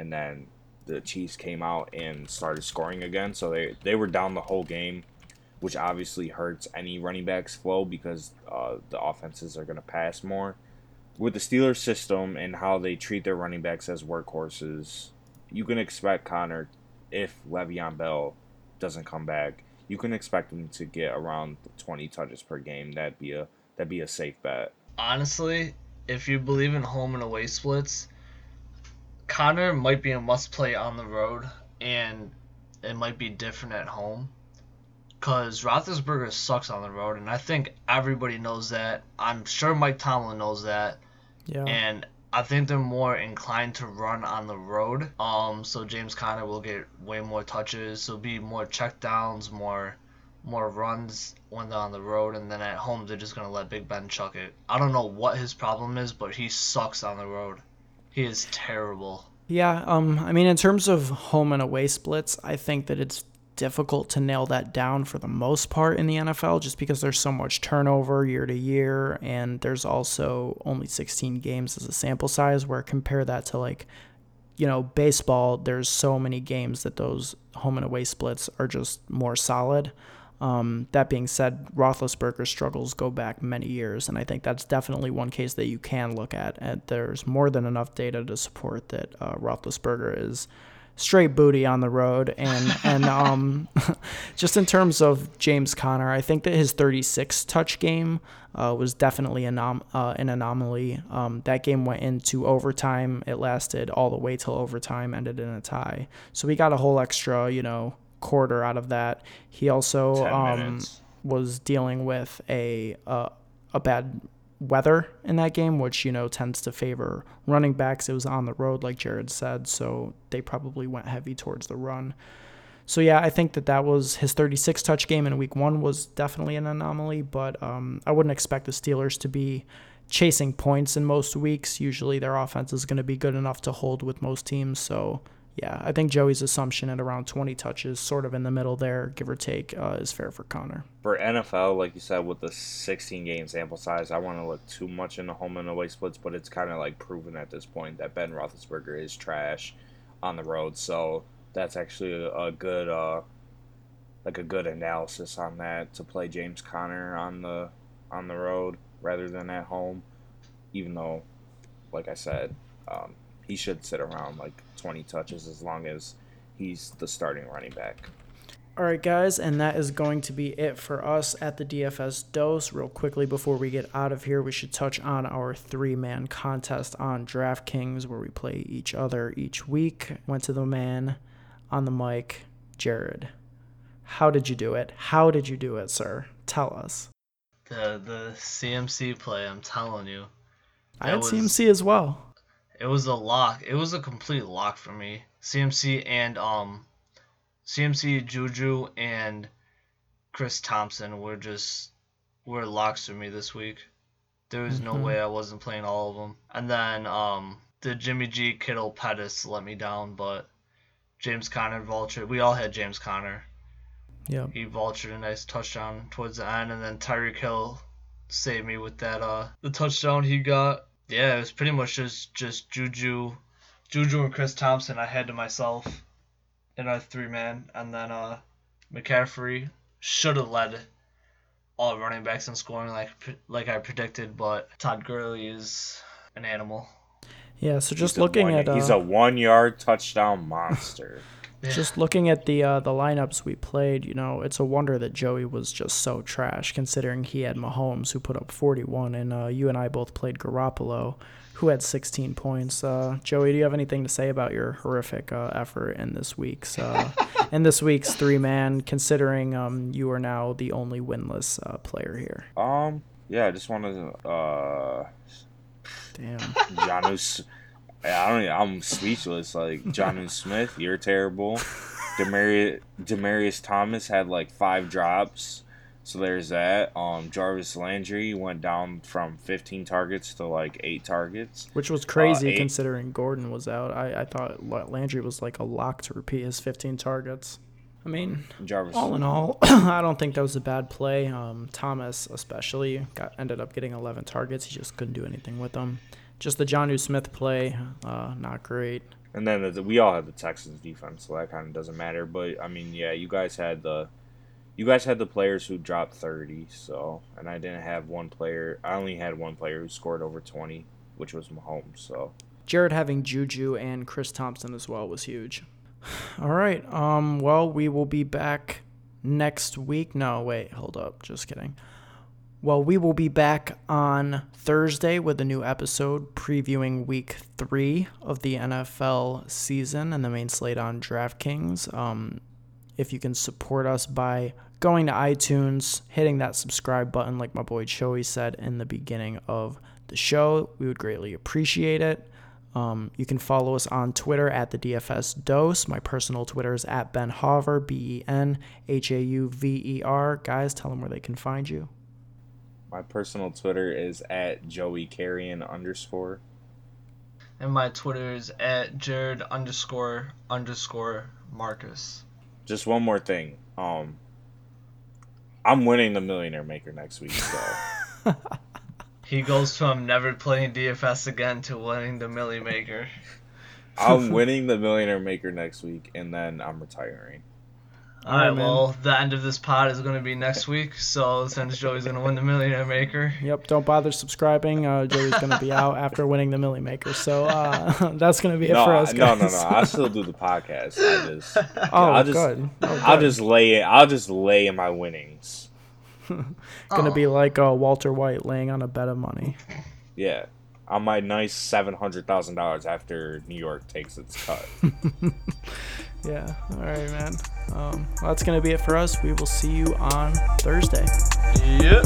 And then the Chiefs came out and started scoring again. So they, they were down the whole game, which obviously hurts any running back's flow because uh, the offenses are going to pass more. With the Steelers system and how they treat their running backs as workhorses, you can expect Conner, if Le'Veon Bell doesn't come back, you can expect him to get around 20 touches per game. That'd be a that'd be a safe bet. Honestly, if you believe in home and away splits, Conner might be a must play on the road, and it might be different at home. Because Roethlisberger sucks on the road, and I think everybody knows that. I'm sure Mike Tomlin knows that. Yeah. and I think they're more inclined to run on the road. Um, so James Conner will get way more touches. So be more checkdowns, more more runs when they're on the road, and then at home they're just gonna let Big Ben chuck it. I don't know what his problem is, but he sucks on the road. He is terrible. Yeah, um, I mean, in terms of home and away splits, I think that it's difficult to nail that down for the most part in the NFL just because there's so much turnover year to year, and there's also only 16 games as a sample size. Where compare that to like, you know, baseball, there's so many games that those home and away splits are just more solid. Um, that being said, Roethlisberger's struggles go back many years, and I think that's definitely one case that you can look at. And there's more than enough data to support that uh, Roethlisberger is straight booty on the road. And and um, just in terms of James Conner, I think that his 36 touch game uh, was definitely anom- uh, an anomaly. Um, that game went into overtime. It lasted all the way till overtime, ended in a tie. So we got a whole extra, you know, quarter out of that. He also um, was dealing with a uh, a bad weather in that game, which you know tends to favor running backs. It was on the road, like Jared said, so they probably went heavy towards the run. So yeah, I think that that was his 36 touch game in Week One was definitely an anomaly, but um, I wouldn't expect the Steelers to be chasing points in most weeks. Usually, their offense is going to be good enough to hold with most teams. So yeah, I think Joey's assumption at around 20 touches, sort of in the middle there, give or take, uh, is fair for Conner. For NFL, like you said, with the 16 game sample size, I want to look too much into home and away splits, but it's kind of like proven at this point that Ben Roethlisberger is trash on the road. So that's actually a, a good, uh, like a good analysis on that to play James Conner on the on the road rather than at home. Even though, like I said, um, he should sit around like 20 touches as long as he's the starting running back. All right, guys, and that is going to be it for us at the DFS dose. Real quickly, before we get out of here, we should touch on our three man contest on DraftKings where we play each other each week. Went to the man on the mic, Jared. How did you do it? How did you do it, sir? Tell us. The the CMC play, I'm telling you. I had was, CMC as well. It was a lock. It was a complete lock for me. CMC and um CMC Juju and Chris Thompson were just were locks for me this week. There was mm-hmm. no way I wasn't playing all of them. And then um the Jimmy G Kittle Pettis let me down, but James Conner vulture. We all had James Conner. Yeah. He vultured a nice touchdown towards the end, and then Tyreek Hill saved me with that uh the touchdown he got yeah, it was pretty much just just Juju, Juju and Chris Thompson. I had to myself in our three man, and then uh, McCaffrey should have led all running backs in scoring like like I predicted, but Todd Gurley is an animal. Yeah, so just looking one, at uh, he's a one yard touchdown monster. Just looking at the uh, the lineups we played, you know, it's a wonder that Joey was just so trash, considering he had Mahomes who put up 41, and uh, you and I both played Garoppolo, who had 16 points. Uh, Joey, do you have anything to say about your horrific uh, effort in this week's uh, in this week's three man? Considering um, you are now the only winless uh, player here. Um. Yeah, I just want to. Uh, Damn. Janus. I don't. I'm speechless. Like Jonnu Smith, you're terrible. Demaryius, Demaryius Thomas had like five drops, so there's that. Um, Jarvis Landry went down from 15 targets to like eight targets, which was crazy uh, considering Gordon was out. I I thought Landry was like a lock to repeat his 15 targets. I mean, Jarvis. all in all, I don't think that was a bad play. Um, Thomas especially got ended up getting 11 targets. He just couldn't do anything with them just the Jonnu Smith play, uh, not great. And then the, we all had the Texans defense, so that kind of doesn't matter. But I mean, yeah, you guys had the you guys had the players who dropped 30, so and I didn't have one player. I only had one player who scored over 20, which was Mahomes. So Jared having Juju and Chris Thompson as well was huge. All right. Um. Well, we will be back next week. No, wait. Hold up. Just kidding. Well, we will be back on Thursday with a new episode previewing week three of the NFL season and the main slate on DraftKings. Um, if you can support us by going to iTunes, hitting that subscribe button, like my boy Joey said in the beginning of the show, we would greatly appreciate it. Um, you can follow us on Twitter at the DFS Dose. My personal Twitter is at Ben Hauver, B E N H A U V E R. Guys, tell them where they can find you. My personal Twitter is at Joey Carrion underscore. And my Twitter is at Jared underscore underscore Marcus. Just one more thing. Um, I'm winning the Millionaire Maker next week, so. he goes from never playing DFS again to winning the Millie Maker. I'm winning the Millionaire Maker next week, and then I'm retiring. All right, right, man. well, the end of this pod is going to be next week. So since Joey's going to win the Millionaire Maker, Yep. Don't bother subscribing. Uh, Joey's gonna be out after winning the Millie Maker, so uh, that's gonna be it for I- us, no, guys. no, no. I still do the podcast. I just, oh, I'll just, good. Oh, I'll good. just lay it. I'll just lay in my winnings. gonna be like uh, Walter White laying on a bed of money. Yeah, on my nice seven hundred thousand dollars after New York takes its cut. Yeah. All right, man. Um, well, that's gonna be it for us. We will see you on Thursday. yep.